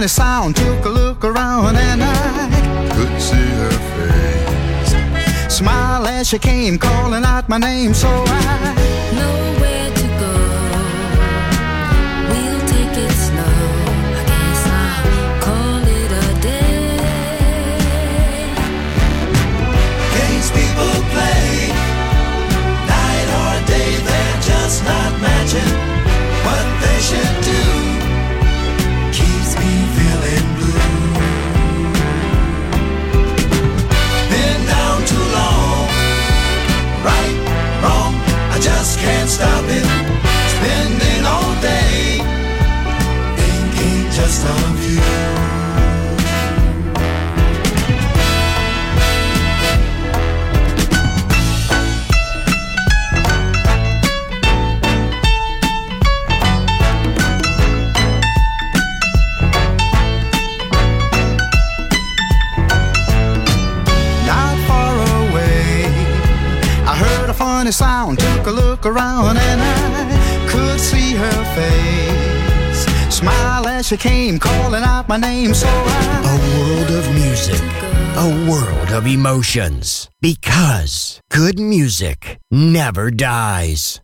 funny sound. Took a look around and I could see her face. Smile as she came, calling out my name, so I. Nowhere. smile as she came, calling out my name. So I... A world of music, a world of emotions. Because good music never dies.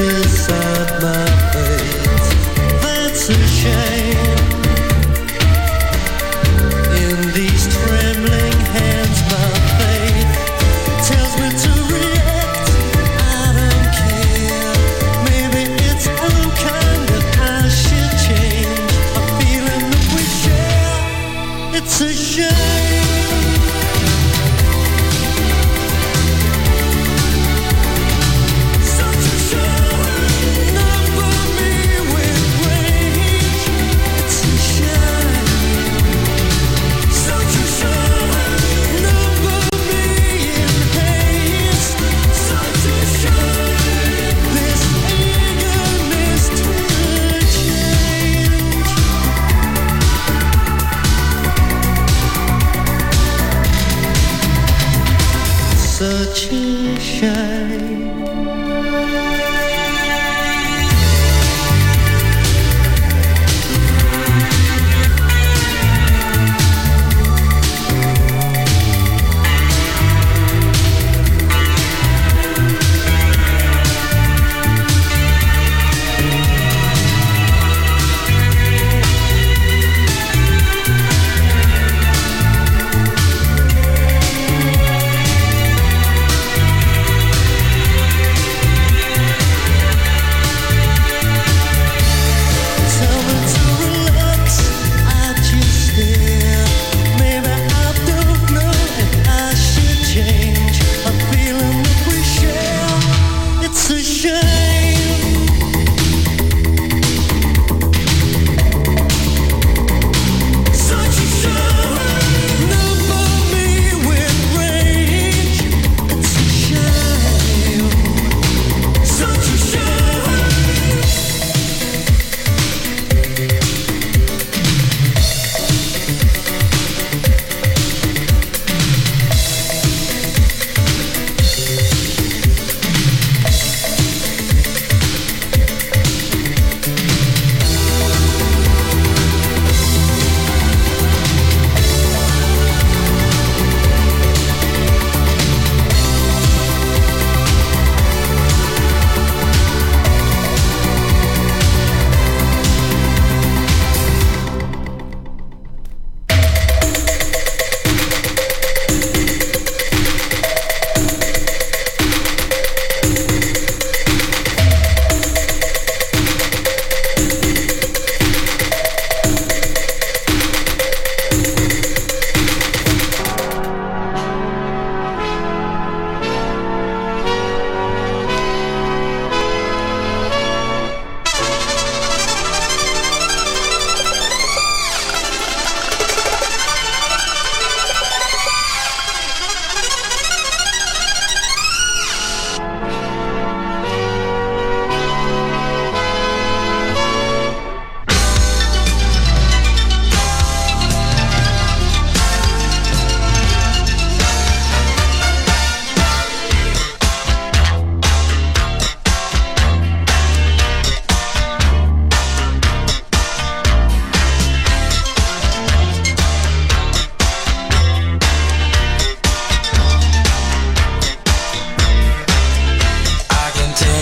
inside my face. That's a shame.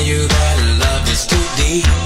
you that love is too deep.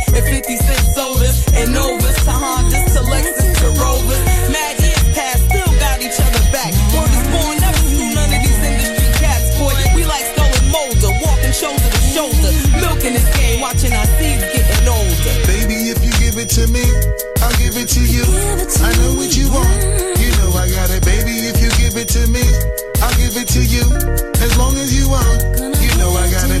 and 50 cent sodas and Novas uh-huh, to Hondas to Lexus to Rovers. Mad years past, still got each other back. Word is born, never screw none of these industry cats, boy. We like stolen molder, walking shoulder to shoulder, milking this game, watching our seeds getting older. Baby, if you give it to me, I'll give it to you. I know what you want. You know I got it, baby. If you give it to me, I'll give it to you. As long as you want, you know I got it.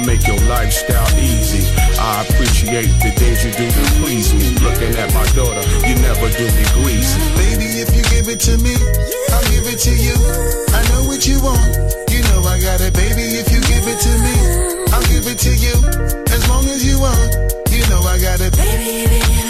I make your lifestyle easy. I appreciate the things you do to please me. Looking at my daughter, you never do me greasy. Baby, if you give it to me, I'll give it to you. I know what you want. You know I got it, baby. If you give it to me, I'll give it to you. As long as you want, you know I got it. Baby, if